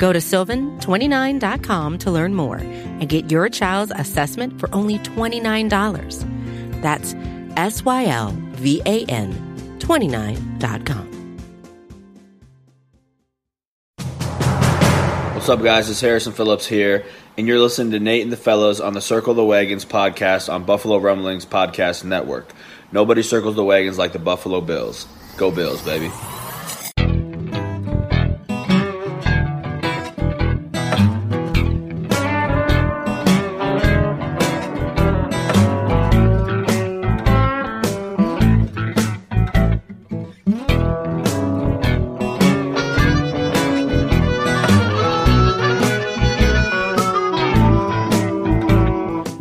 Go to sylvan29.com to learn more and get your child's assessment for only $29. That's S Y L V A N 29.com. What's up, guys? It's Harrison Phillips here, and you're listening to Nate and the Fellows on the Circle the Wagons podcast on Buffalo Rumblings Podcast Network. Nobody circles the wagons like the Buffalo Bills. Go Bills, baby.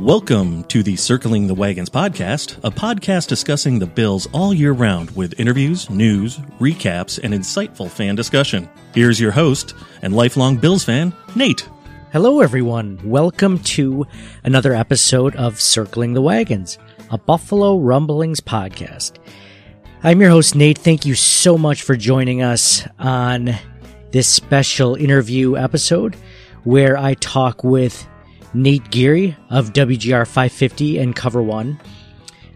Welcome to the Circling the Wagons podcast, a podcast discussing the Bills all year round with interviews, news, recaps, and insightful fan discussion. Here's your host and lifelong Bills fan, Nate. Hello, everyone. Welcome to another episode of Circling the Wagons, a Buffalo Rumblings podcast. I'm your host, Nate. Thank you so much for joining us on this special interview episode where I talk with Nate Geary of WGR 550 and Cover One.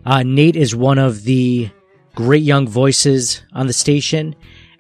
Uh, Nate is one of the great young voices on the station,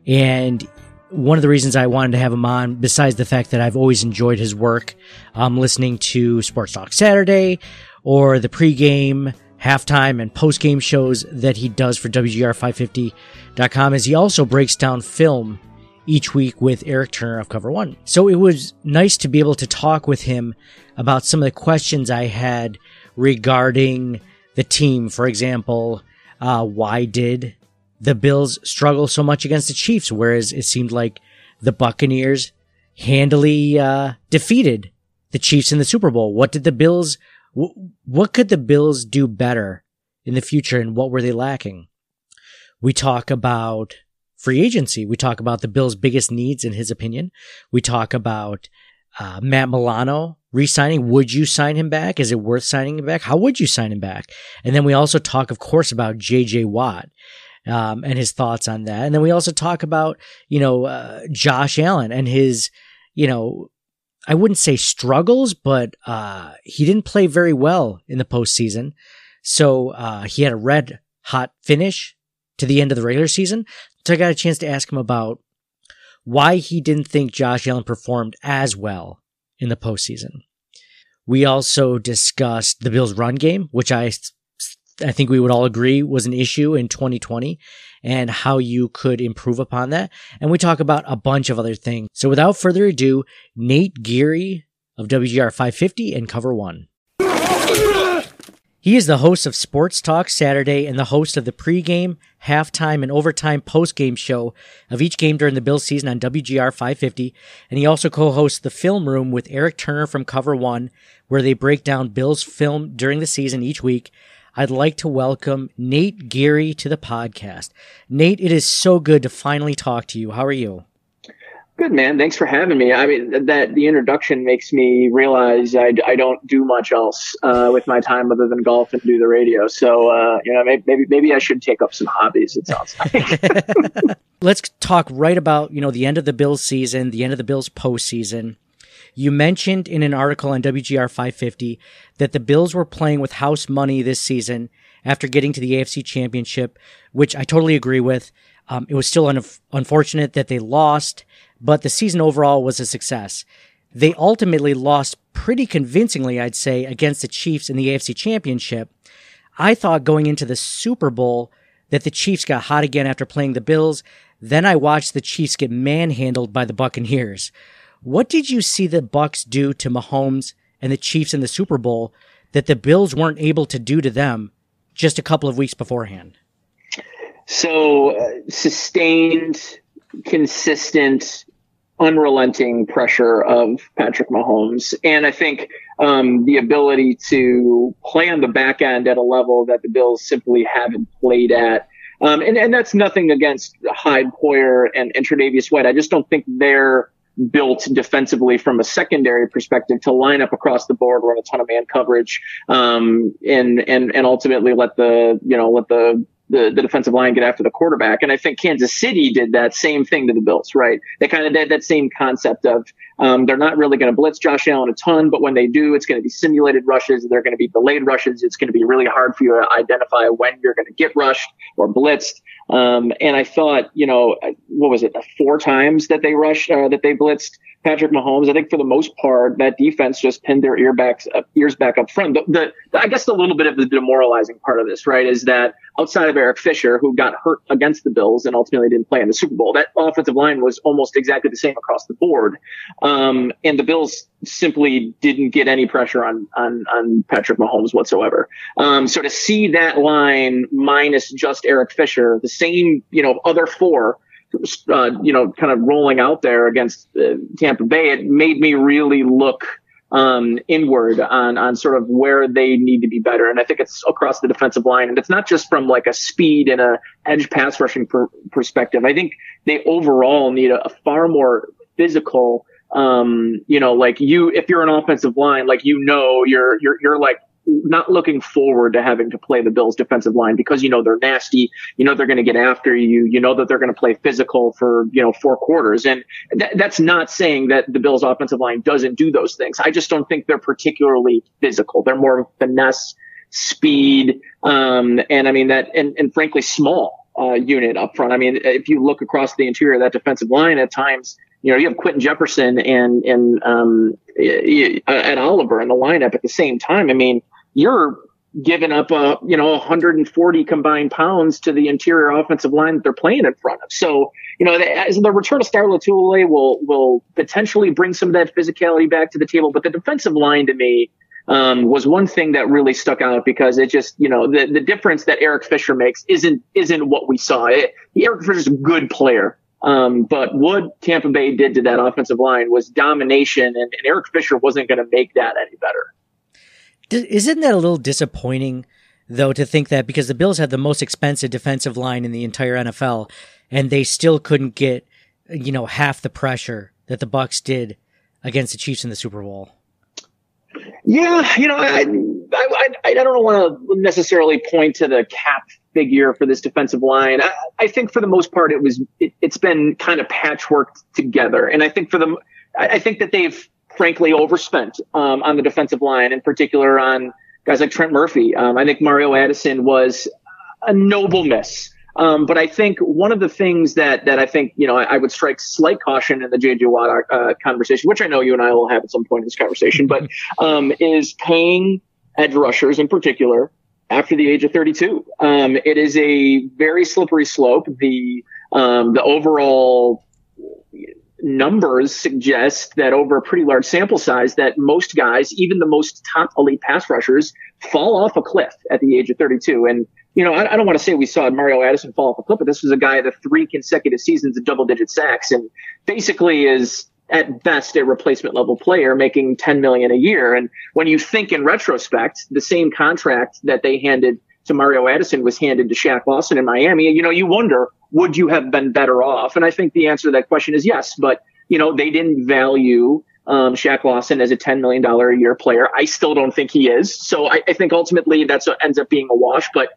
and one of the reasons I wanted to have him on, besides the fact that I've always enjoyed his work, um, listening to Sports Talk Saturday or the pregame, halftime, and postgame shows that he does for WGR550.com, is he also breaks down film each week with Eric Turner of Cover One. So it was nice to be able to talk with him about some of the questions I had regarding the team. For example, uh, why did the Bills struggle so much against the Chiefs, whereas it seemed like the Buccaneers handily uh, defeated the Chiefs in the Super Bowl? What did the Bills? what could the Bills do better in the future, and what were they lacking? We talk about free agency. We talk about the Bills' biggest needs, in his opinion. We talk about uh, Matt Milano re-signing. Would you sign him back? Is it worth signing him back? How would you sign him back? And then we also talk, of course, about J.J. Watt. Um, and his thoughts on that. And then we also talk about, you know, uh, Josh Allen and his, you know, I wouldn't say struggles, but uh, he didn't play very well in the postseason. So uh, he had a red hot finish to the end of the regular season. So I got a chance to ask him about why he didn't think Josh Allen performed as well in the postseason. We also discussed the Bills' run game, which I I think we would all agree was an issue in 2020 and how you could improve upon that. And we talk about a bunch of other things. So without further ado, Nate Geary of WGR 550 and Cover One. He is the host of Sports Talk Saturday and the host of the pregame, halftime, and overtime postgame show of each game during the Bills season on WGR 550. And he also co-hosts the Film Room with Eric Turner from Cover One, where they break down Bills film during the season each week. I'd like to welcome Nate Geary to the podcast. Nate, it is so good to finally talk to you. How are you? Good man, thanks for having me. I mean, that the introduction makes me realize I, I don't do much else uh, with my time other than golf and do the radio. So uh, you know, maybe, maybe I should take up some hobbies. It sounds like. Let's talk right about you know the end of the Bills season, the end of the Bills postseason. You mentioned in an article on WGR 550 that the Bills were playing with house money this season after getting to the AFC Championship, which I totally agree with. Um, it was still un- unfortunate that they lost but the season overall was a success. They ultimately lost pretty convincingly, I'd say, against the Chiefs in the AFC Championship. I thought going into the Super Bowl that the Chiefs got hot again after playing the Bills. Then I watched the Chiefs get manhandled by the Buccaneers. What did you see the Bucks do to Mahomes and the Chiefs in the Super Bowl that the Bills weren't able to do to them just a couple of weeks beforehand? So uh, sustained, consistent unrelenting pressure of Patrick Mahomes. And I think um, the ability to play on the back end at a level that the Bills simply haven't played at. Um, and, and that's nothing against Hyde Poyer and, and Tre'Davious White. I just don't think they're built defensively from a secondary perspective to line up across the board, run a ton of man coverage, um, and, and, and ultimately let the, you know, let the the, the defensive line get after the quarterback. And I think Kansas City did that same thing to the Bills, right? They kind of did that same concept of um, they're not really going to blitz Josh Allen a ton, but when they do, it's going to be simulated rushes. They're going to be delayed rushes. It's going to be really hard for you to identify when you're going to get rushed or blitzed. Um, and I thought, you know, what was it, four times that they rushed, uh, that they blitzed Patrick Mahomes. I think for the most part, that defense just pinned their ear backs, uh, ears back up front. The, the, I guess the little bit of the demoralizing part of this, right, is that outside of Eric Fisher, who got hurt against the Bills and ultimately didn't play in the Super Bowl, that offensive line was almost exactly the same across the board. Um, and the Bills simply didn't get any pressure on, on, on Patrick Mahomes whatsoever. Um, so to see that line minus just Eric Fisher, the same, you know, other four, uh, you know, kind of rolling out there against uh, Tampa Bay, it made me really look um, inward on on sort of where they need to be better. And I think it's across the defensive line, and it's not just from like a speed and a edge pass rushing per- perspective. I think they overall need a, a far more physical. Um, you know, like you, if you're an offensive line, like you know, you're you're you're like not looking forward to having to play the Bills defensive line because you know they're nasty, you know they're going to get after you, you know that they're going to play physical for you know four quarters, and th- that's not saying that the Bills offensive line doesn't do those things. I just don't think they're particularly physical. They're more finesse, speed, um, and I mean that, and, and frankly small uh, unit up front. I mean, if you look across the interior of that defensive line, at times you know, you have Quinton Jefferson and and um, Ed Oliver in the lineup at the same time. I mean, you're giving up a you know 140 combined pounds to the interior offensive line that they're playing in front of. So you know the, the return of Star Lotulelei will will potentially bring some of that physicality back to the table. But the defensive line to me um, was one thing that really stuck out because it just you know the the difference that Eric Fisher makes isn't isn't what we saw. It, Eric Fisher's a good player. Um, but what Tampa Bay did to that offensive line was domination, and, and Eric Fisher wasn't going to make that any better. Isn't that a little disappointing, though, to think that because the Bills had the most expensive defensive line in the entire NFL, and they still couldn't get, you know, half the pressure that the Bucks did against the Chiefs in the Super Bowl? Yeah, you know, I I, I don't want to necessarily point to the cap figure for this defensive line. I, I think for the most part, it was it, has been kind of patchworked together, and I think for them, I think that they've frankly overspent um, on the defensive line, in particular on guys like Trent Murphy. Um, I think Mario Addison was a noble miss. Um, but I think one of the things that, that I think, you know, I, I would strike slight caution in the JJ Watt uh, conversation, which I know you and I will have at some point in this conversation, but um, is paying edge rushers in particular after the age of 32. Um, it is a very slippery slope. The um, the overall numbers suggest that over a pretty large sample size that most guys, even the most top elite pass rushers, fall off a cliff at the age of 32. And, you know, I, I don't want to say we saw Mario Addison fall off a cliff, but this was a guy that three consecutive seasons of double digit sacks and basically is at best a replacement level player making 10 million a year. And when you think in retrospect, the same contract that they handed to Mario Addison was handed to Shaq Lawson in Miami, you know, you wonder would you have been better off? And I think the answer to that question is yes. But, you know, they didn't value um, Shaq Lawson as a $10 million a year player. I still don't think he is. So I, I think ultimately that's what ends up being a wash. But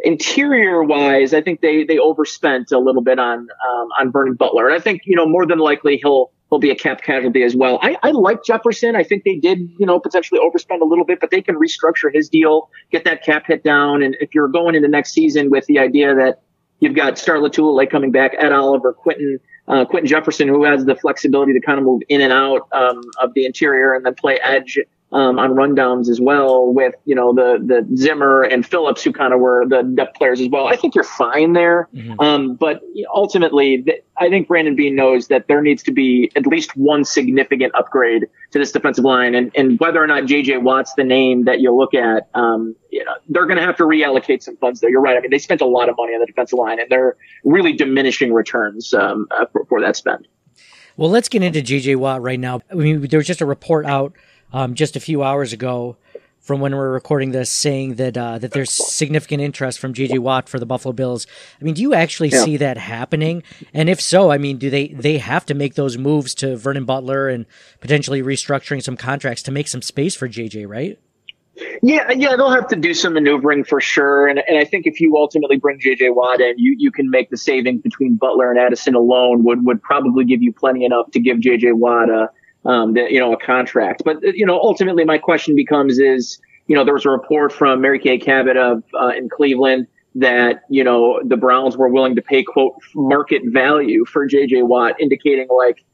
interior wise, I think they, they overspent a little bit on, um, on Vernon Butler. And I think, you know, more than likely he'll, he'll be a cap casualty as well. I, I like Jefferson. I think they did, you know, potentially overspend a little bit, but they can restructure his deal, get that cap hit down. And if you're going into next season with the idea that You've got Star Lotulelei coming back, Ed Oliver, Quinton, uh, Quinton Jefferson, who has the flexibility to kind of move in and out um, of the interior and then play edge um, on rundowns as well with, you know, the, the Zimmer and Phillips who kind of were the depth players as well. I think you're fine there. Mm-hmm. Um, but ultimately, th- I think Brandon Beane knows that there needs to be at least one significant upgrade to this defensive line. And, and whether or not JJ Watt's the name that you look at, um, you know, they're going to have to reallocate some funds there. You're right. I mean, they spent a lot of money on the defensive line and they're really diminishing returns, um, uh, for, for that spend. Well, let's get into JJ Watt right now. I mean, there was just a report out um, just a few hours ago from when we're recording this saying that uh, that there's significant interest from JJ Watt for the Buffalo Bills. I mean, do you actually yeah. see that happening? And if so, I mean, do they they have to make those moves to Vernon Butler and potentially restructuring some contracts to make some space for JJ, right? Yeah, yeah, they'll have to do some maneuvering for sure. And, and I think if you ultimately bring JJ Watt in, you, you can make the savings between Butler and Addison alone would, would probably give you plenty enough to give JJ Watt a, um, the, you know, a contract. But, you know, ultimately my question becomes is, you know, there was a report from Mary Kay Cabot of, uh, in Cleveland that, you know, the Browns were willing to pay quote market value for JJ Watt, indicating like,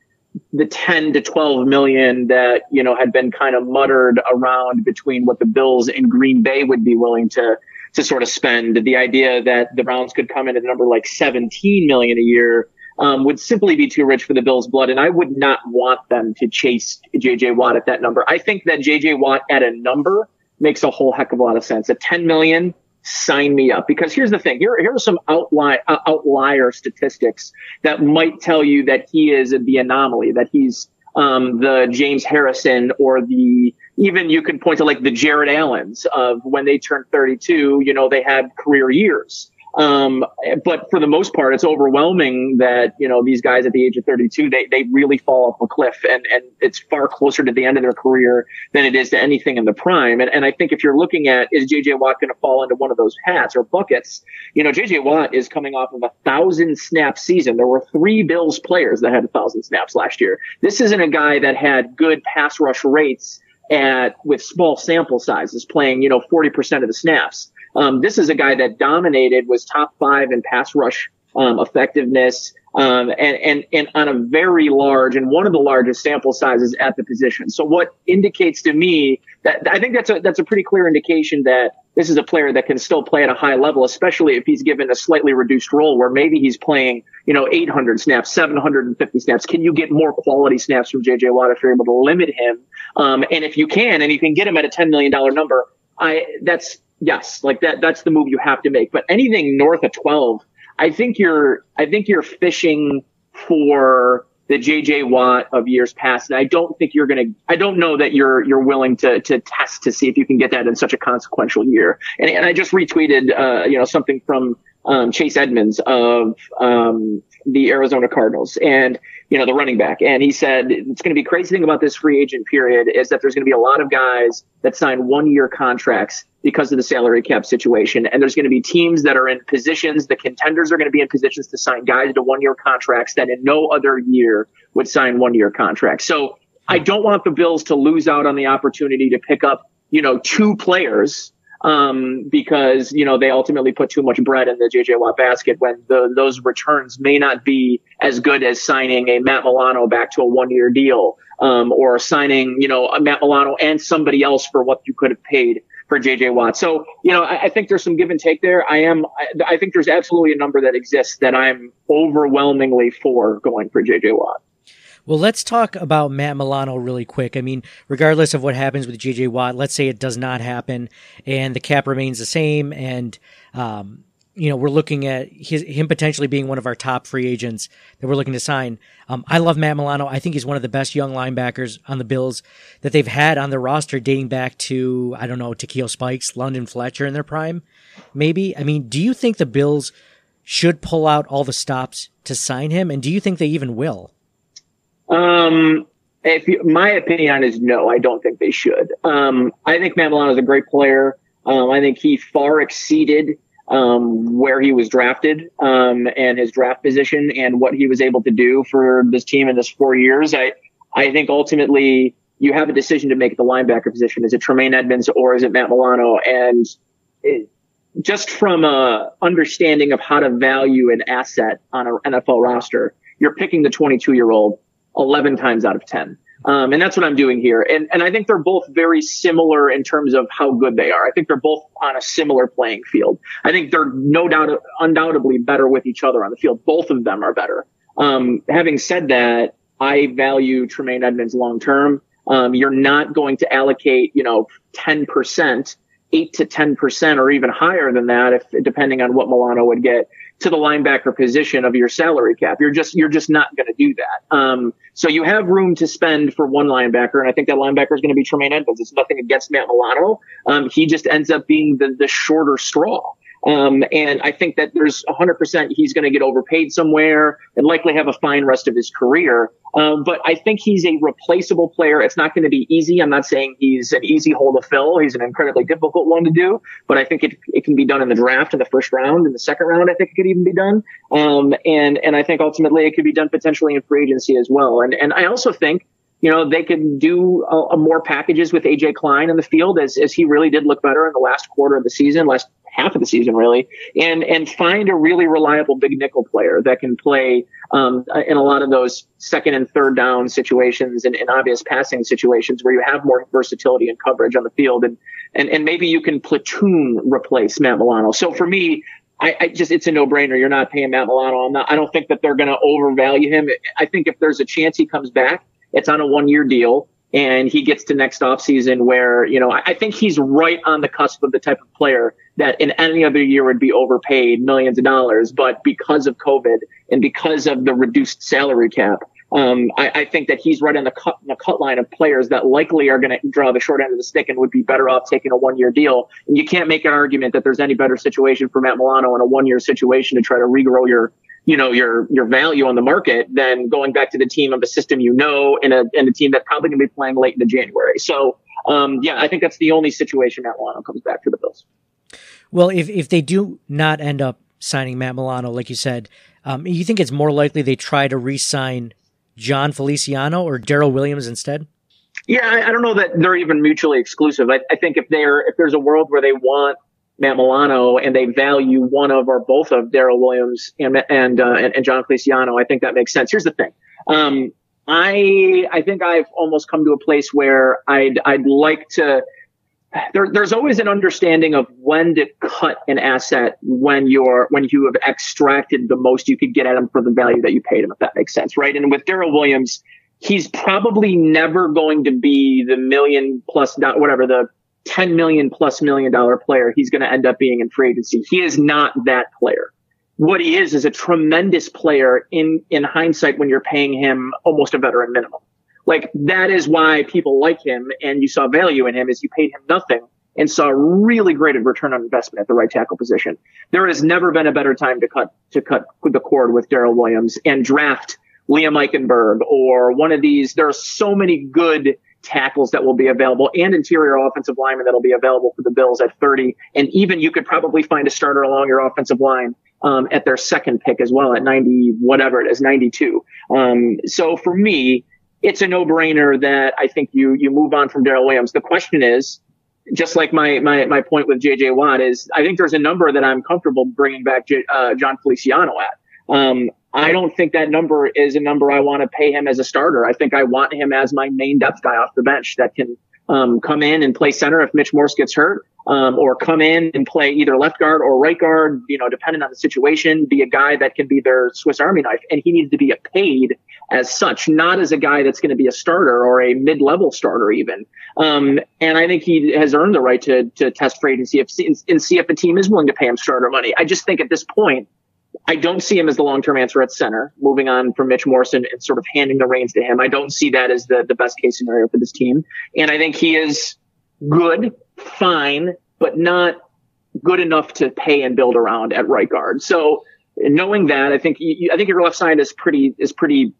the 10 to 12 million that, you know, had been kind of muttered around between what the Bills and Green Bay would be willing to, to sort of spend. The idea that the Browns could come in at a number like 17 million a year um, would simply be too rich for the Bills' blood, and I would not want them to chase J.J. Watt at that number. I think that J.J. Watt at a number makes a whole heck of a lot of sense. At 10 million, sign me up. Because here's the thing. Here, here are some outlier, uh, outlier statistics that might tell you that he is the anomaly, that he's um, the James Harrison or the even you could point to like the Jared Allens of when they turned 32. You know, they had career years. Um, but for the most part, it's overwhelming that, you know, these guys at the age of 32, they, they really fall off a cliff and, and it's far closer to the end of their career than it is to anything in the prime. And, and I think if you're looking at, is JJ Watt going to fall into one of those hats or buckets? You know, JJ Watt is coming off of a thousand snap season. There were three Bills players that had a thousand snaps last year. This isn't a guy that had good pass rush rates at, with small sample sizes playing, you know, 40% of the snaps. Um, this is a guy that dominated, was top five in pass rush um, effectiveness, um, and, and, and on a very large and one of the largest sample sizes at the position. So what indicates to me that I think that's a, that's a pretty clear indication that this is a player that can still play at a high level, especially if he's given a slightly reduced role where maybe he's playing, you know, 800 snaps, 750 snaps. Can you get more quality snaps from JJ Watt if you're able to limit him? Um, and if you can, and you can get him at a $10 million number, I, that's, yes, like that, that's the move you have to make. But anything north of 12, I think you're, I think you're fishing for the JJ Watt of years past. And I don't think you're going to, I don't know that you're, you're willing to, to test to see if you can get that in such a consequential year. And, and I just retweeted, uh, you know, something from, um, Chase Edmonds of, um, the Arizona Cardinals and, you know, the running back. And he said, it's going to be crazy thing about this free agent period is that there's going to be a lot of guys that sign one year contracts because of the salary cap situation. And there's going to be teams that are in positions, the contenders are going to be in positions to sign guys to one year contracts that in no other year would sign one year contracts. So I don't want the Bills to lose out on the opportunity to pick up, you know, two players um, because you know they ultimately put too much bread in the JJ Watt basket when the, those returns may not be as good as signing a Matt Milano back to a one year deal, um, or signing you know Matt Milano and somebody else for what you could have paid for JJ Watt. So, you know, I, I, think there's some give and take there. I am, I, I, think there's absolutely a number that exists that I'm overwhelmingly for going for JJ Watt. Well, let's talk about Matt Milano really quick. I mean, regardless of what happens with JJ Watt, let's say it does not happen and the cap remains the same and, um, you know, we're looking at his, him potentially being one of our top free agents that we're looking to sign. Um, I love Matt Milano. I think he's one of the best young linebackers on the Bills that they've had on their roster dating back to, I don't know, Takeo Spikes, London Fletcher in their prime, maybe. I mean, do you think the Bills should pull out all the stops to sign him? And do you think they even will? Um, if you, my opinion on is no, I don't think they should. Um, I think Matt Milano is a great player. Um, I think he far exceeded um, where he was drafted um, and his draft position and what he was able to do for this team in this four years. I I think ultimately you have a decision to make at the linebacker position. Is it Tremaine Edmunds or is it Matt Milano? And it, just from a understanding of how to value an asset on an NFL roster, you're picking the 22 year old 11 times out of 10. Um, and that's what I'm doing here. And, and I think they're both very similar in terms of how good they are. I think they're both on a similar playing field. I think they're no doubt, undoubtedly better with each other on the field. Both of them are better. Um, having said that, I value Tremaine Edmunds long term. Um, you're not going to allocate, you know, 10%, 8 to 10% or even higher than that if depending on what Milano would get to the linebacker position of your salary cap. You're just you're just not going to do that. Um, so you have room to spend for one linebacker, and I think that linebacker is going to be Tremaine Edmunds. It's nothing against Matt Milano. Um, he just ends up being the the shorter straw. Um, and I think that there's 100% he's going to get overpaid somewhere and likely have a fine rest of his career. Um, but I think he's a replaceable player. It's not going to be easy. I'm not saying he's an easy hole to fill. He's an incredibly difficult one to do, but I think it, it can be done in the draft in the first round. In the second round, I think it could even be done. Um, and, and I think ultimately it could be done potentially in free agency as well. And, and I also think you know, they can do a, a more packages with AJ Klein in the field as, as he really did look better in the last quarter of the season, last half of the season really, and and find a really reliable big nickel player that can play um, uh, in a lot of those second and third down situations and, and obvious passing situations where you have more versatility and coverage on the field, and and and maybe you can platoon replace Matt Milano. So for me, I, I, just it's a no brainer. You're not paying Matt Milano. I'm not. I don't think that they're going to overvalue him. I think if there's a chance he comes back, it's on a one year deal and he gets to next offseason where, you know, I, I think he's right on the cusp of the type of player that in any other year would be overpaid millions of dollars. But because of COVID and because of the reduced salary cap, um, I, I, think that he's right on the cut, the cut line of players that likely are going to draw the short end of the stick and would be better off taking a one year deal. And you can't make an argument that there's any better situation for Matt Milano in a one year situation to try to regrow your you know your your value on the market than going back to the team of a system you know and a and a team that's probably going to be playing late into January. So um, yeah, I think that's the only situation Matt Milano comes back to the Bills. Well, if if they do not end up signing Matt Milano, like you said, um, you think it's more likely they try to re-sign Jon Feliciano or Daryl Williams instead? Yeah, I, I, don't know that they're even mutually exclusive. I, I think if they're if there's a world where they want Matt Milano and they value one of or both of Daryl Williams and and, uh, and, and Jon Feliciano, I think that makes sense. Here's the thing. Um, I I think I've almost come to a place where I'd I'd like to. There, there's always an understanding of when to cut an asset when you're when you have extracted the most you could get at him for the value that you paid him, if that makes sense, right? And with Daryl Williams, he's probably never going to be the million plus whatever the 10 million plus million dollar player he's going to end up being in free agency. He is not that player. What he is is a tremendous player in, in hindsight when you're paying him almost a veteran minimum. Like that is why people like him and you saw value in him is you paid him nothing and saw really great return on investment at the right tackle position. There has never been a better time to cut, to cut the cord with Daryl Williams and draft Liam Eichenberg or one of these. There are so many good tackles that will be available and interior offensive linemen that'll be available for the Bills at 30. And even you could probably find a starter along your offensive line um, at their second pick as well at 90, whatever it is, 92. Um, so for me, it's a no-brainer that I think you you move on from Daryl Williams. The question is, just like my my my point with J.J. Watt is, I think there's a number that I'm comfortable bringing back J, uh, Jon Feliciano at. Um, I don't think that number is a number I want to pay him as a starter. I think I want him as my main depth guy off the bench that can um, come in and play center if Mitch Morse gets hurt, um, or come in and play either left guard or right guard, you know, depending on the situation, be a guy that can be their Swiss Army knife. And he needs to be a paid as such, not as a guy that's going to be a starter or a mid-level starter even. Um, and I think he has earned the right to, to test see if, and see if a team is willing to pay him starter money. I just think at this point, I don't see him as the long-term answer at center, moving on from Mitch Morrison and sort of handing the reins to him. I don't see that as the, the best case scenario for this team. And I think he is good, fine, but not good enough to pay and build around at right guard. So knowing that, I think, you, I think your left side is pretty, is pretty,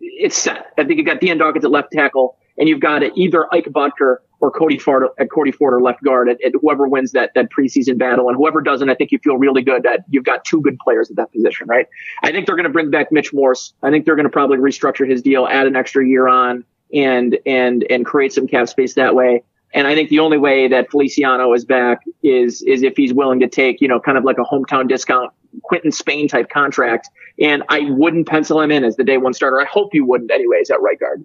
it's set. I think you've got Dion Dawkins at left tackle and you've got either Ike Boettger or Cody Ford at Cody Ford or left guard at, whoever wins that that preseason battle and whoever doesn't, I think you feel really good that you've got two good players at that position, right? I think they're going to bring back Mitch Morse. I think they're going to probably restructure his deal, add an extra year on, and and and create some cap space that way. And I think the only way that Feliciano is back is is if he's willing to take, you know, kind of like a hometown discount Quinton Spain type contract. And I wouldn't pencil him in as the day one starter. I hope you wouldn't anyways at right guard.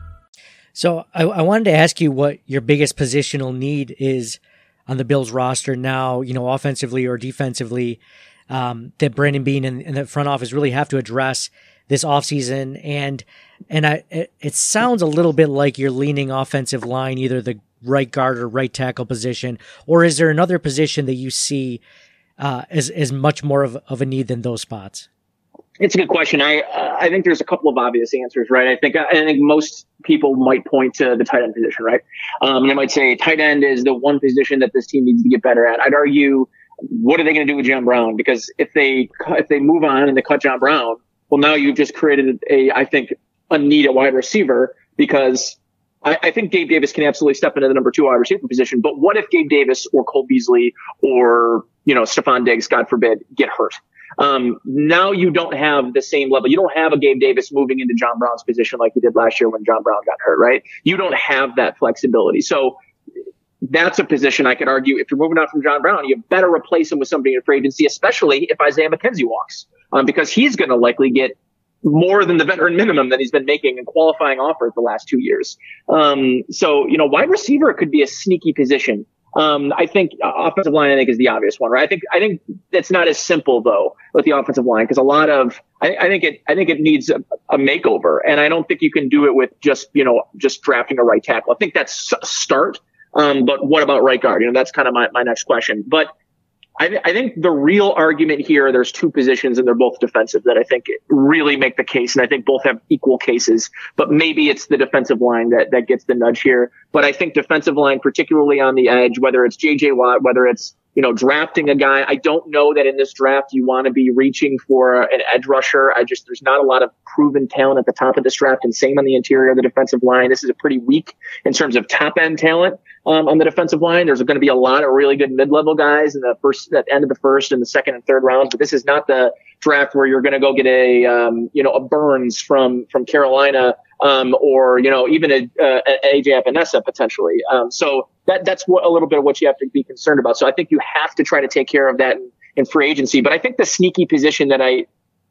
So I, I wanted to ask you what your biggest positional need is on the Bills roster now, you know, offensively or defensively, um, that Brandon Beane and, and the front office really have to address this offseason. And, and I, it, it sounds a little bit like you're leaning offensive line, either the right guard or right tackle position, or is there another position that you see, uh, as, as much more of, of a need than those spots? It's a good question. I I think there's a couple of obvious answers, right? I think I think most people might point to the tight end position, right? Um, they might say tight end is the one position that this team needs to get better at. I'd argue, what are they going to do with John Brown? Because if they if they move on and they cut John Brown, well, now you've just created a I think a need at wide receiver because I, I, think Gabe Davis can absolutely step into the number two wide receiver position. But what if Gabe Davis or Cole Beasley or you know Stefon Diggs, God forbid, get hurt? Um, now you don't have the same level. You don't have a Gabe Davis moving into John Brown's position like you did last year when John Brown got hurt, right? You don't have that flexibility. So that's a position I could argue if you're moving on from John Brown, you better replace him with somebody in free agency, especially if Isaiah McKenzie walks, um, because he's going to likely get more than the veteran minimum that he's been making in qualifying offers the last two years. Um, so, you know, wide receiver could be a sneaky position. Um, I think offensive line, I think is the obvious one, right? I think, I think it's not as simple though with the offensive line because a lot of, I, I, think it, I think it needs a, a, makeover and I don't think you can do it with just, you know, just drafting a right tackle. I think that's a start. Um, but what about right guard? You know, that's kind of my, my next question. But I, th- I, think the real argument here, there's two positions and they're both defensive that I think really make the case. And I think both have equal cases, but maybe it's the defensive line that, that gets the nudge here. But I think defensive line, particularly on the edge, whether it's JJ Watt, whether it's, you know, drafting a guy, I don't know that in this draft you want to be reaching for an edge rusher. I just, there's not a lot of proven talent at the top of this draft and same on the interior of the defensive line. This is a pretty weak in terms of top end talent um, on the defensive line. There's going to be a lot of really good mid-level guys in the first, at the end of the first and the second and third rounds. But this is not the draft where you're going to go get a, um, you know, a Burns from from Carolina, um, or you know, even a, uh, a AJ Epenesa potentially. Um, so that that's what a little bit of what you have to be concerned about. So I think you have to try to take care of that in, in free agency. But I think the sneaky position that I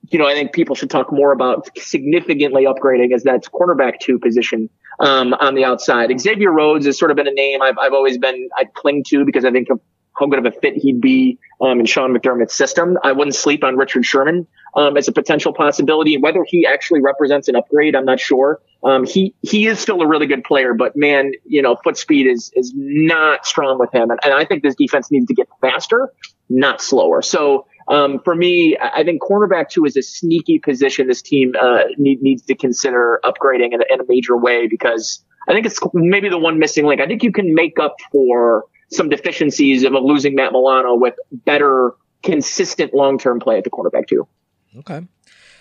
you know, I think people should talk more about significantly upgrading is that cornerback two position um, on the outside. Xavier Rhodes has sort of been a name I've, I've always been I cling to because I think of how good of a fit he'd be um, in Sean McDermott's system. I wouldn't sleep on Richard Sherman um, as a potential possibility. Whether he actually represents an upgrade, I'm not sure. Um, he he is still a really good player, but man, you know, foot speed is is not strong with him, and, and I think this defense needs to get faster, not slower. So um, for me, I think cornerback two is a sneaky position this team uh, need, needs to consider upgrading in a, in a major way because I think it's maybe the one missing link. I think you can make up for some deficiencies of losing Matt Milano with better, consistent long-term play at the cornerback two. Okay.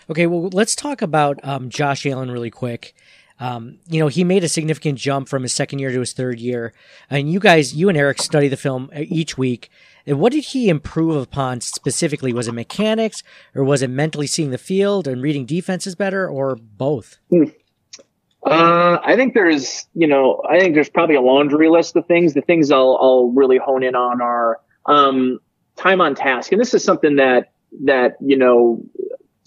Okay. Well, let's talk about um, Josh Allen really quick. Um, you know, he made a significant jump from his second year to his third year. And you guys, you and Eric study the film uh, each week. And what did he improve upon specifically? Was it mechanics or was it mentally seeing the field and reading defenses better or both? Hmm. Uh, I think there's, you know, I think there's probably a laundry list of things. The things I'll, I'll really hone in on are, um, time on task. And this is something that, that, you know,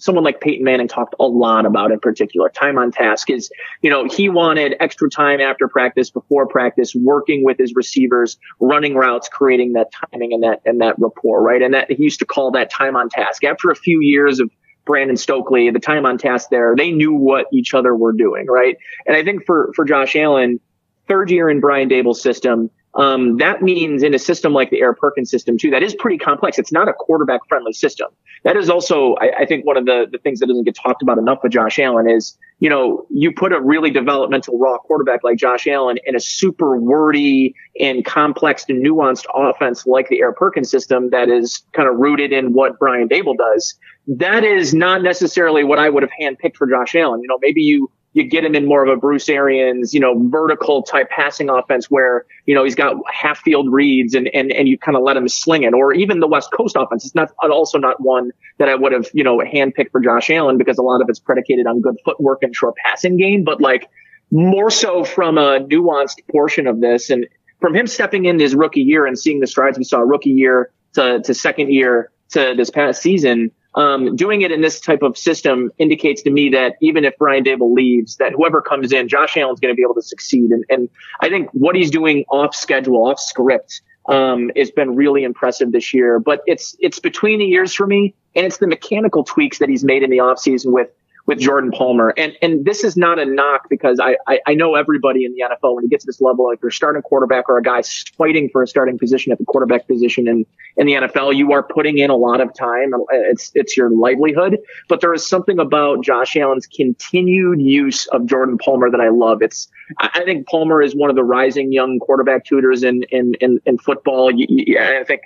someone like Peyton Manning talked a lot about in particular. Time on task is, you know, he wanted extra time after practice, before practice, working with his receivers, running routes, creating that timing and that, and that rapport, right? And that he used to call that time on task. After a few years of Brandon Stokley, the time on task there, they knew what each other were doing, right? And I think for, for Josh Allen, third year in Brian Daboll's system, um, that means in a system like the Erhardt-Perkins system too, that is pretty complex. It's not a quarterback friendly system. That is also, I, I, think one of the, the things that doesn't get talked about enough with Josh Allen is, you know, you put a really developmental raw quarterback like Josh Allen in a super wordy and complex and nuanced offense like the Erhardt-Perkins system that is kind of rooted in what Brian Daboll does. That is not necessarily what I would have handpicked for Josh Allen. You know, maybe you you get him in more of a Bruce Arians, you know, vertical type passing offense where, you know, he's got half field reads and, and, and you kind of let him sling it. Or even the West Coast offense. It's not also not one that I would have, you know, handpicked for Josh Allen because a lot of it's predicated on good footwork and short passing game, but like more so from a nuanced portion of this and from him stepping in his rookie year and seeing the strides we saw rookie year to, to second year to this past season. Um, doing it in this type of system indicates to me that even if Brian Daboll leaves, that whoever comes in, Josh Allen's going to be able to succeed. And, and I think what he's doing off schedule, off script, um, has been really impressive this year. But it's it's between the years for me, and it's the mechanical tweaks that he's made in the offseason with with Jordan Palmer. And and this is not a knock because I, I, I know everybody in the NFL when you get to this level, like you're starting quarterback or a guy fighting for a starting position at the quarterback position in, in the NFL, you are putting in a lot of time. It's it's your livelihood. But there is something about Josh Allen's continued use of Jordan Palmer that I love. It's I think Palmer is one of the rising young quarterback tutors in in in, in football. I think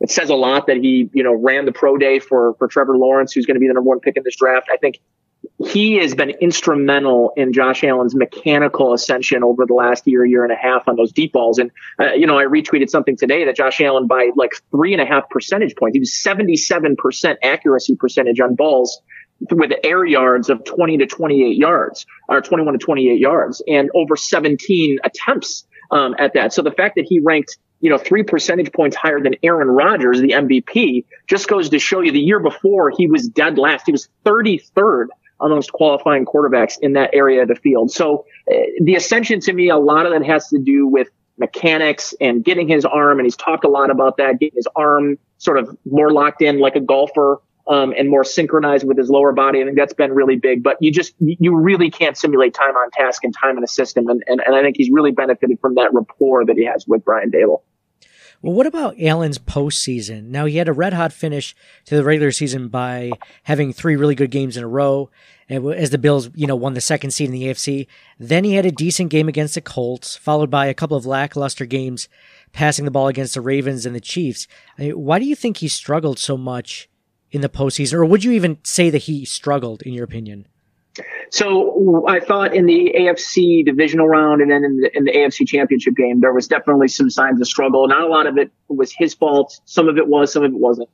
it says a lot that he, you know, ran the pro day for, for Trevor Lawrence, who's going to be the number one pick in this draft. I think he has been instrumental in Josh Allen's mechanical ascension over the last year, year and a half on those deep balls. And, uh, you know, I retweeted something today that Josh Allen by like three and a half percentage points, he was 77% accuracy percentage on balls with air yards of 20 to 28 yards or 21 to 28 yards and over 17 attempts um, at that. So the fact that he ranked you know, three percentage points higher than Aaron Rodgers, the MVP, just goes to show you the year before he was dead last. He was 33rd amongst qualifying quarterbacks in that area of the field. So uh, the ascension to me, a lot of that has to do with mechanics and getting his arm. And he's talked a lot about that, getting his arm sort of more locked in like a golfer. Um, and more synchronized with his lower body. I think that's been really big, but you just, you really can't simulate time on task and time in a system. And, and, and I think he's really benefited from that rapport that he has with Brian Daboll. Well, what about Allen's postseason? Now he had a red hot finish to the regular season by having three really good games in a row, as the Bills, you know, won the second seed in the AFC. Then he had a decent game against the Colts, followed by a couple of lackluster games, passing the ball against the Ravens and the Chiefs. Why do you think he struggled so much in the postseason, or would you even say that he struggled, in your opinion? So I thought in the AFC divisional round and then in the, in the, AFC championship game, there was definitely some signs of struggle. Not a lot of it was his fault. Some of it was, some of it wasn't.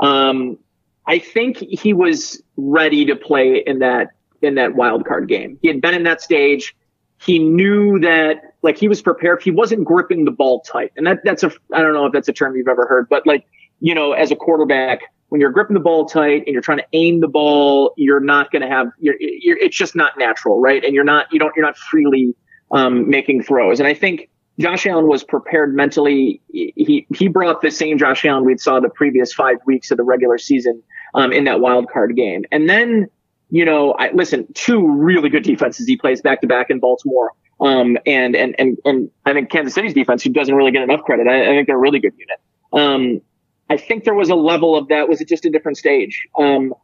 Um, I think he was ready to play in that, in that wild card game. He had been in that stage. He knew that, like, he was prepared. He wasn't gripping the ball tight. And that, that's a, I don't know if that's a term you've ever heard, but like, you know, as a quarterback, when you're gripping the ball tight and you're trying to aim the ball, you're not going to have, you're, you're, it's just not natural, right? And you're not, you don't, you're not freely, um, making throws. And I think Josh Allen was prepared mentally. He, he brought the same Josh Allen we saw the previous five weeks of the regular season, um, in that wild card game. And then, you know, I listen, two really good defenses he plays back to back in Baltimore. Um, and, and, and, and I think Kansas City's defense, who doesn't really get enough credit. I, I think they're a really good unit. Um, I think there was a level of that. Was it just a different stage? Um,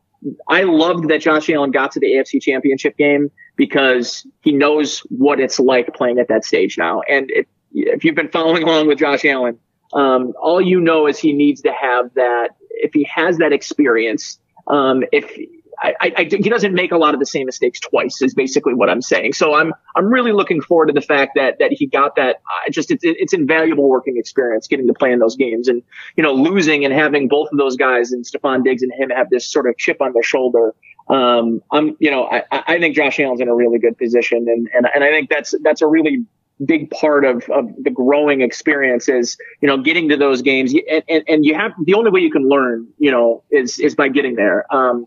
I loved that Josh Allen got to the AFC championship game because he knows what it's like playing at that stage now. And if, if you've been following along with Josh Allen, um, all you know is he needs to have that. If he has that experience, um, if I, I, he doesn't make a lot of the same mistakes twice is basically what I'm saying. So I'm, I'm really looking forward to the fact that, that he got that. Uh, just, it's, it's invaluable working experience getting to play in those games and, you know, losing and having both of those guys and Stefon Diggs and him have this sort of chip on their shoulder. Um, I'm, you know, I, I think Josh Allen's in a really good position and, and, and I think that's, that's a really big part of, of the growing experience is, you know, getting to those games and, and, and you have, the only way you can learn, you know, is, is by getting there. Um,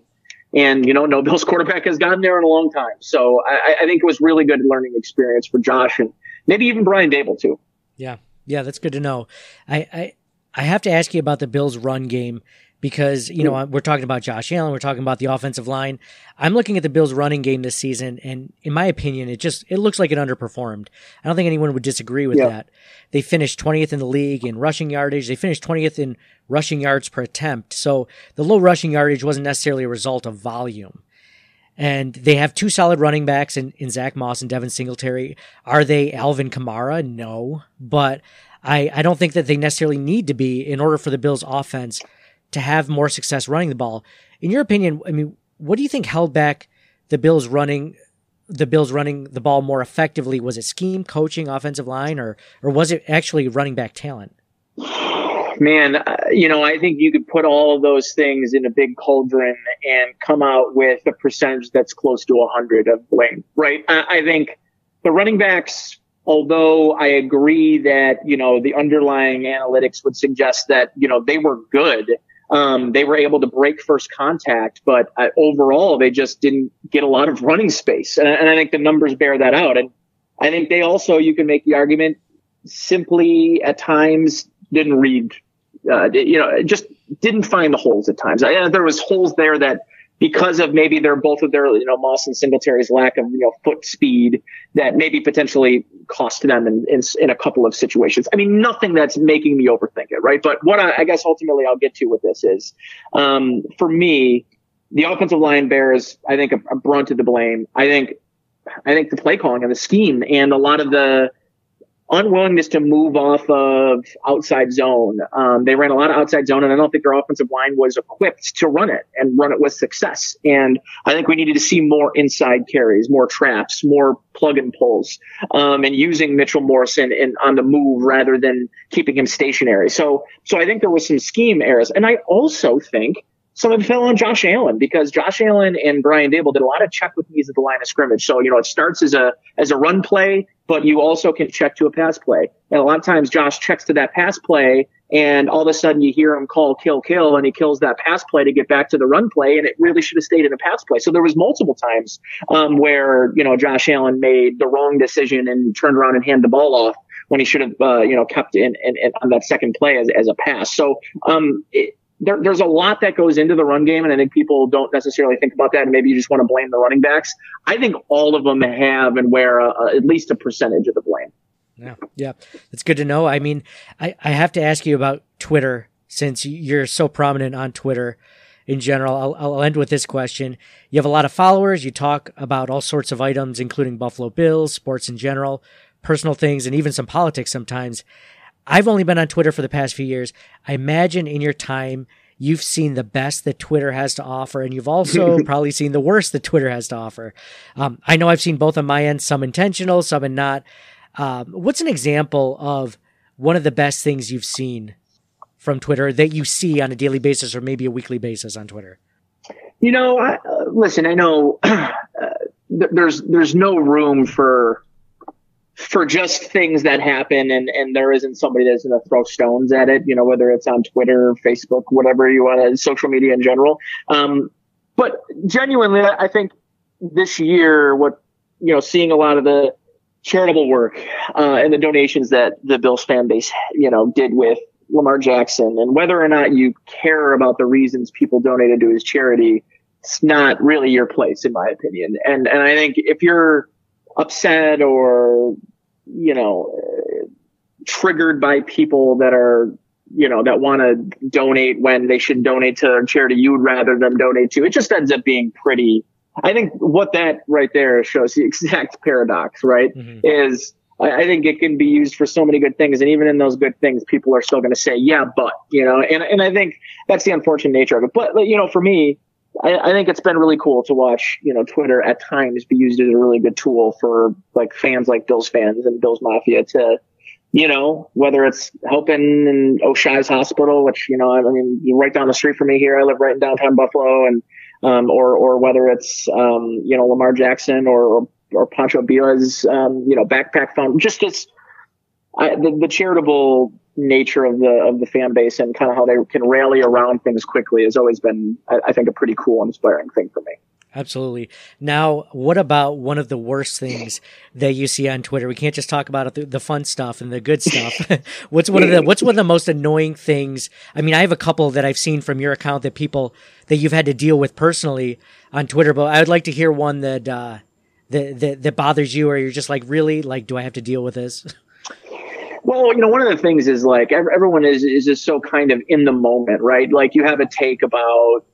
and, you know, no Bills quarterback has gotten there in a long time. So I, I think it was really good learning experience for Josh and maybe even Brian Daboll too. Yeah. Yeah. That's good to know. I, I, I have to ask you about the Bills run game because you know mm. we're talking about Josh Allen, we're talking about the offensive line. I'm looking at the Bills' running game this season, and in my opinion, it just it looks like it underperformed. I don't think anyone would disagree with yeah. that. They finished 20th in the league in rushing yardage. They finished 20th in rushing yards per attempt. So the low rushing yardage wasn't necessarily a result of volume. And they have two solid running backs in, in Zach Moss and Devin Singletary. Are they Alvin Kamara? No, but I, I don't think that they necessarily need to be in order for the Bills' offense to have more success running the ball. In your opinion, I mean, what do you think held back the Bills running the Bills running the ball more effectively? Was it scheme, coaching, offensive line, or or was it actually running back talent? Man, uh, you know, I think you could put all of those things in a big cauldron and come out with a percentage that's close to 100 of blame, right? I, I think the running backs although I agree that, you know, the underlying analytics would suggest that, you know, they were good. Um, they were able to break first contact, but uh, overall they just didn't get a lot of running space. And, and I think the numbers bear that out. And I think they also, you can make the argument simply at times didn't read, uh, you know, just didn't find the holes at times. I, there was holes there that because of maybe their both of their you know Moss and Singletary's lack of you know foot speed that maybe potentially cost them in, in, in a couple of situations. I mean, nothing that's making me overthink it, right? But what I, I guess ultimately I'll get to with this is, um, for me, the offensive line bears I think a, a brunt of the blame. I think I think the play calling and the scheme and a lot of the unwillingness to move off of outside zone. Um, they ran a lot of outside zone, and I don't think their offensive line was equipped to run it and run it with success. And I think we needed to see more inside carries, more traps, more plug and pulls, um, and using Mitchell Morrison in, on the move rather than keeping him stationary. So, so I think there was some scheme errors, and I also think some of it fell on Josh Allen because Josh Allen and Brian Daboll did a lot of check with me's at the line of scrimmage. So, you know, it starts as a, as a run play, but you also can check to a pass play. And a lot of times Josh checks to that pass play and all of a sudden you hear him call kill kill and he kills that pass play to get back to the run play and it really should have stayed in a pass play. So there was multiple times, um, where, you know, Josh Allen made the wrong decision and turned around and handed the ball off when he should have, uh, you know, kept in, in, in, on that second play as, as a pass. So, um, it, there, there's a lot that goes into the run game, and I think people don't necessarily think about that. And maybe you just want to blame the running backs. I think all of them have and wear a, a, at least a percentage of the blame. Yeah, yeah, it's good to know. I mean, I, I have to ask you about Twitter since you're so prominent on Twitter in general. I'll, I'll end with this question. You have a lot of followers. You talk about all sorts of items, including Buffalo Bills, sports in general, personal things, and even some politics sometimes. I've only been on Twitter for the past few years. I imagine in your time, you've seen the best that Twitter has to offer, and you've also probably seen the worst that Twitter has to offer. Um, I know I've seen both on my end, some intentional, some and not. Um, what's an example of one of the best things you've seen from Twitter that you see on a daily basis or maybe a weekly basis on Twitter? You know, I, uh, listen, I know uh, there's there's no room for for just things that happen and, and there isn't somebody that's going to throw stones at it, you know, whether it's on Twitter, Facebook, whatever you want to, social media in general. Um, but genuinely, I think this year, what, you know, seeing a lot of the charitable work, uh, and the donations that the Bills fan base, you know, did with Lamar Jackson and whether or not you care about the reasons people donated to his charity, it's not really your place, in my opinion. And, and I think if you're, upset or you know, triggered by people that are, you know, that want to donate when they should donate to a charity you would rather them donate to. It just ends up being pretty. I think what that right there shows the exact paradox, right? Mm-hmm. Is I, think it can be used for so many good things. And even in those good things, people are still going to say, yeah, but, you know, and, and I think that's the unfortunate nature of it. But, you know, for me, I, I, think it's been really cool to watch, you know, Twitter at times be used as a really good tool for like fans like Bills fans and Bills Mafia to, you know, whether it's helping in Oishei's hospital, which, you know, I mean, right down the street from me here, I live right in downtown Buffalo and, um, or, or whether it's, um, you know, Lamar Jackson or, or, or Pancho Billa's, um, you know, backpack fund, just as, I, the, the charitable nature of the of the fan base and kind of how they can rally around things quickly has always been, I, I think, a pretty cool, inspiring thing for me. Absolutely. Now, what about one of the worst things that you see on Twitter? We can't just talk about it, the fun stuff and the good stuff. what's one of the What's one of the most annoying things? I mean, I have a couple that I've seen from your account that people that you've had to deal with personally on Twitter, but I would like to hear one that uh, that, that that bothers you, or you're just like, really, like, do I have to deal with this? Well, you know, one of the things is like everyone is is just so kind of in the moment, right? Like you have a take about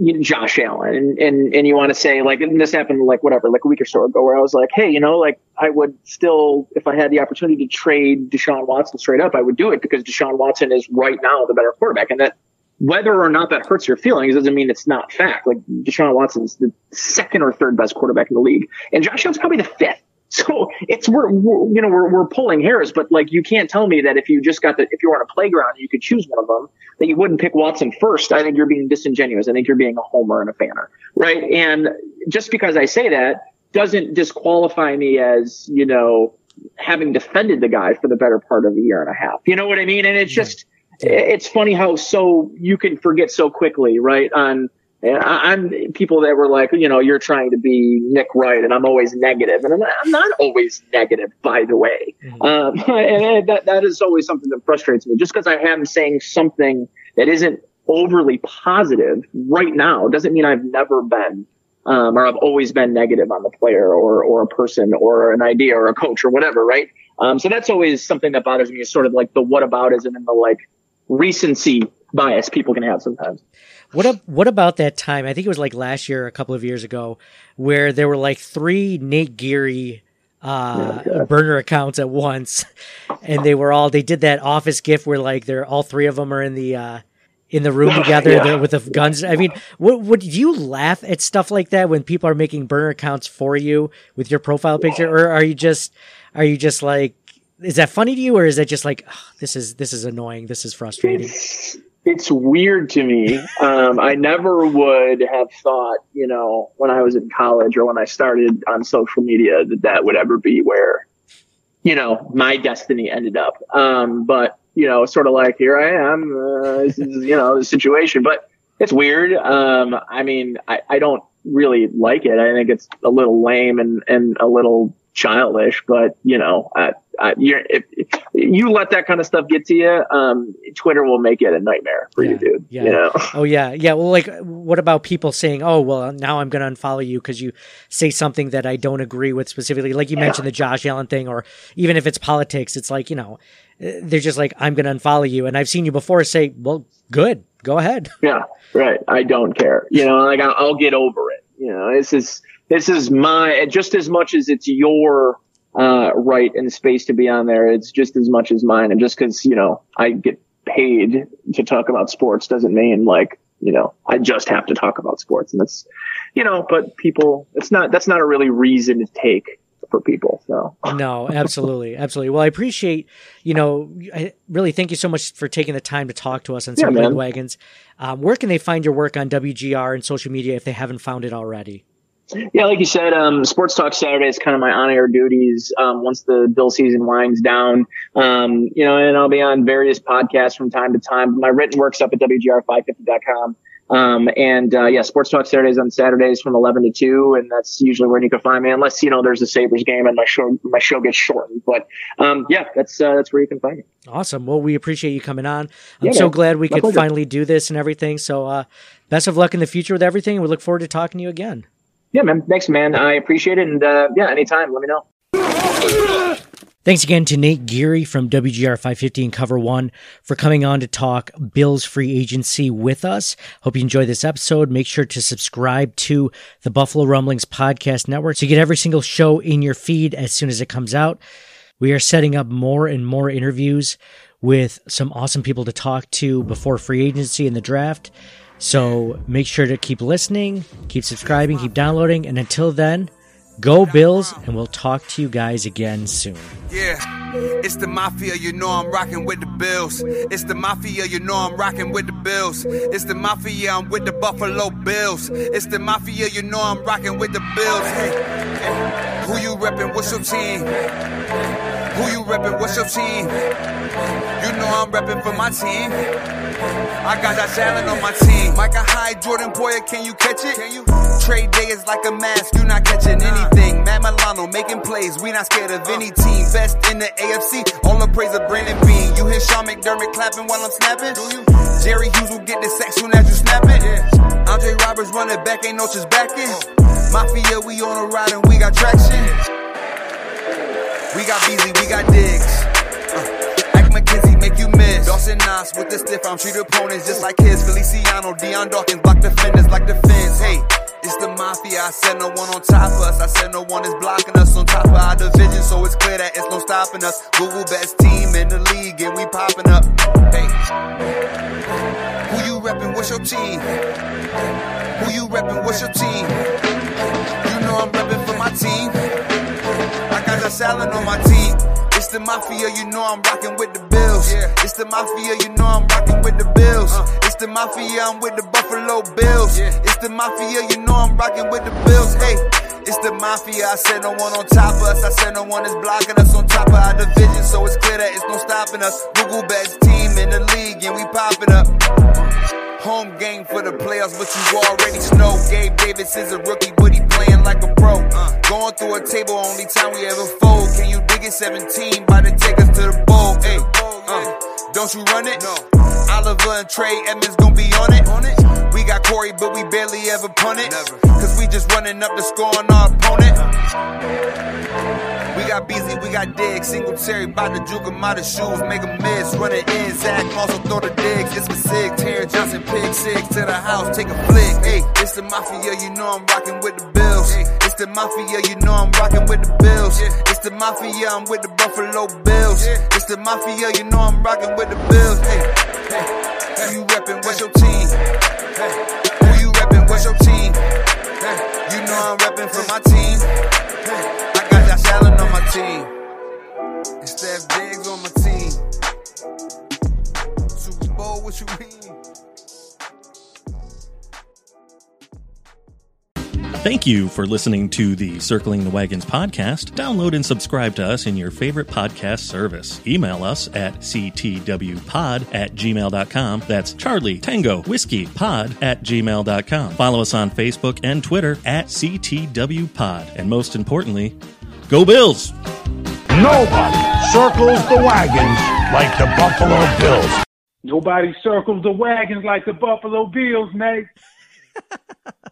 you know, Josh Allen, and and and you want to say like, this happened like whatever, like a week or so ago, where I was like, hey, you know, like I would still, if I had the opportunity to trade Deshaun Watson straight up, I would do it because Deshaun Watson is right now the better quarterback, and that whether or not that hurts your feelings doesn't mean it's not fact. Like Deshaun Watson's the second or third best quarterback in the league, and Josh Allen's probably the fifth. So it's we're, we're, you know we're we're pulling hairs, but like you can't tell me that if you just got the if you were on a playground and you could choose one of them that you wouldn't pick Watson first. I think you're being disingenuous. I think you're being a homer and a fanner, right? And just because I say that doesn't disqualify me as you know having defended the guy for the better part of a year and a half. You know what I mean? And it's just, it's funny how so you can forget so quickly, right? On, I- I'm people that were like, you know, you're trying to be Nick Wright, and I'm always negative, and I'm, I'm not always negative, by the way. Um, and that that is always something that frustrates me. Just because I am saying something that isn't overly positive right now doesn't mean I've never been. Um, or I've always been negative on the player or, or a person or an idea or a coach or whatever, right? Um, so that's always something that bothers me is sort of like the whataboutism and the like recency bias people can have sometimes. What ab- what about that time? I think it was like last year, a couple of years ago, where there were like three Nate Geary uh, burner accounts at once, and they were all they did that office gift where like they're all three of them are in the uh, in the room together Yeah. with the guns. I mean, what would you laugh at stuff like that when people are making burner accounts for you with your profile picture, or are you just are you just like is that funny to you, or is that just like "Ugh, this is this is annoying, this is frustrating? It's, it's weird to me. Um, I never would have thought, you know, when I was in college or when I started on social media that that would ever be where, you know, my destiny ended up. Um, but, you know, sort of like, here I am, uh, this is, you know, the situation, but it's weird. Um, I mean, I, I don't really like it. I think it's a little lame and, and a little childish, but you know, I, I, you're, if, if you let that kind of stuff get to you, um, Twitter will make it a nightmare for you, dude. Yeah. You know, Oh yeah, yeah. Well, like, what about people saying, "Oh, well, now I'm going to unfollow you because you say something that I don't agree with specifically"? Like you mentioned the Josh Allen thing, or even if it's politics, it's like you know, they're just like, "I'm going to unfollow you," and I've seen you before say, "Well, good, go ahead." yeah, right. I don't care. You know, like I'll, I'll get over it. You know, this is this is my just as much as it's your uh, right and space to be on there. It's just as much as mine. And just because you know I get paid to talk about sports doesn't mean like you know I just have to talk about sports. And that's you know, but people, it's not that's not a really reason to take for people. So No, absolutely, absolutely. Well, I appreciate, you know, I really thank you so much for taking the time to talk to us on Yeah, Circling Wagons. Um, where can they find your work on WGR and social media if they haven't found it already? Yeah, like you said, um, Sports Talk Saturday is kind of my on-air duties um, once the bill season winds down. Um, you know, and I'll be on various podcasts from time to time. My written work's up at WGR550.com. Um, and, uh, yeah, Sports Talk Saturdays on Saturdays from 11 to 2. And that's usually where you can find me, unless, you know, there's a Sabres game and my show, my show gets shortened. But, um, yeah, that's, uh, that's where you can find me. Awesome. Well, we appreciate you coming on. I'm Yeah, so man. glad we My could pleasure. finally do this and everything. So, uh, best of luck in the future with everything. We look forward to talking to you again. Yeah, man. Thanks, man. I appreciate it. And, uh, yeah, anytime, let me know. Thanks again to Nate Geary from WGR 550 and Cover One for coming on to talk Bills free agency with us. Hope you enjoy this episode. Make sure to subscribe to the Buffalo Rumblings Podcast Network so you get every single show in your feed as soon as it comes out. We are setting up more and more interviews with some awesome people to talk to before free agency and the draft. So make sure to keep listening, keep subscribing, keep downloading, and until then, go Bills, and we'll talk to you guys again soon. Yeah, it's the mafia, you know I'm rocking with the Bills. It's the mafia, you know I'm rocking with the Bills. It's the mafia, I'm with the Buffalo Bills. It's the mafia, you know I'm rocking with the Bills. Hey, hey, who you reppin'? What's your team? Who you reppin'? What's your team? You know I'm reppin' for my team. I got that Allen on my team. Micah Hyde, Jordan Poyer, can you catch it? Can you? Trade day is like a mask, you not catching anything. Matt Milano making plays, we not scared of any uh. team. Best in the AFC, all the praise of Brandon Beane. You hear Sean McDermott clapping while I'm snapping? Do you? Jerry Hughes will get the sack soon as you snap it. Andre Roberts running back, ain't no just backing. Mafia, we on a ride and we got traction. We got Beasley, we got Diggs. Uh, Ike McKenzie make you miss. Dawson Knox with the stiff arm, treat opponents just like his. Feliciano, Dion Dawkins block defenders like the fence. Hey, it's the mafia. I said no one on top of us. I said no one is blocking us on top of our division, so it's clear that it's no stopping us. Google best team in the league, and we popping up. Hey, who you reppin'? What's your team? Who you reppin'? What's your team? You know I'm reppin' for my team. That salad on my team. It's the mafia, you know I'm rocking with the Bills. It's the mafia, you know I'm rocking with the Bills. Uh. It's the mafia, I'm with the Buffalo Bills. It's the mafia, you know I'm rocking with the Bills. Hey, It's the mafia. I said no one on top of us. I said no one is blocking us on top of our division. So it's clear that it's no stopping us. Google best team in the league and we popping up. Home game for the playoffs, but you already know. Gabe Davis is a rookie, but he playing like a pro. Uh, going through a table, only time we ever fold. Can you dig it? 17, by to take us to the bowl. Hey, uh, don't you run it? No. Oliver and Trey Edmunds gon' be on it. On it. We got Corey, but we barely ever punt it. Never. Cause we just running up the score on our opponent. We got Beasley, we got Diggs. Singletary, bout to juke him out of shoes, make him miss. Running in, Zach also throw the digs. It's for Sig, Terry Johnson, pick six to the house, take a flick. Hey, it's the Mafia, you know I'm rocking with the Bills. hey, It's the Mafia, you know I'm rocking with the Bills. It's the Mafia, I'm with the Buffalo Bills. It's the Mafia, you know I'm rocking with the Bills. Hey, hey, who you reppin'? What's your team? Hey, who you reppin'? What's your team? Hey, you know I'm reppin' for my team. Hey, Allen on my team. And Stef Diggs on my team. Super Bowl, what you mean? Thank you for listening to the Circling the Wagons podcast. Download and subscribe to us in your favorite podcast service. Email us at ctwpod at gmail.com. That's Charlie Tango Whiskey Pod at gmail.com. Follow us on Facebook and Twitter at CTWPod. And most importantly, Go Bills! Nobody circles the wagons like the Buffalo Bills. Nobody circles the wagons like the Buffalo Bills, mate.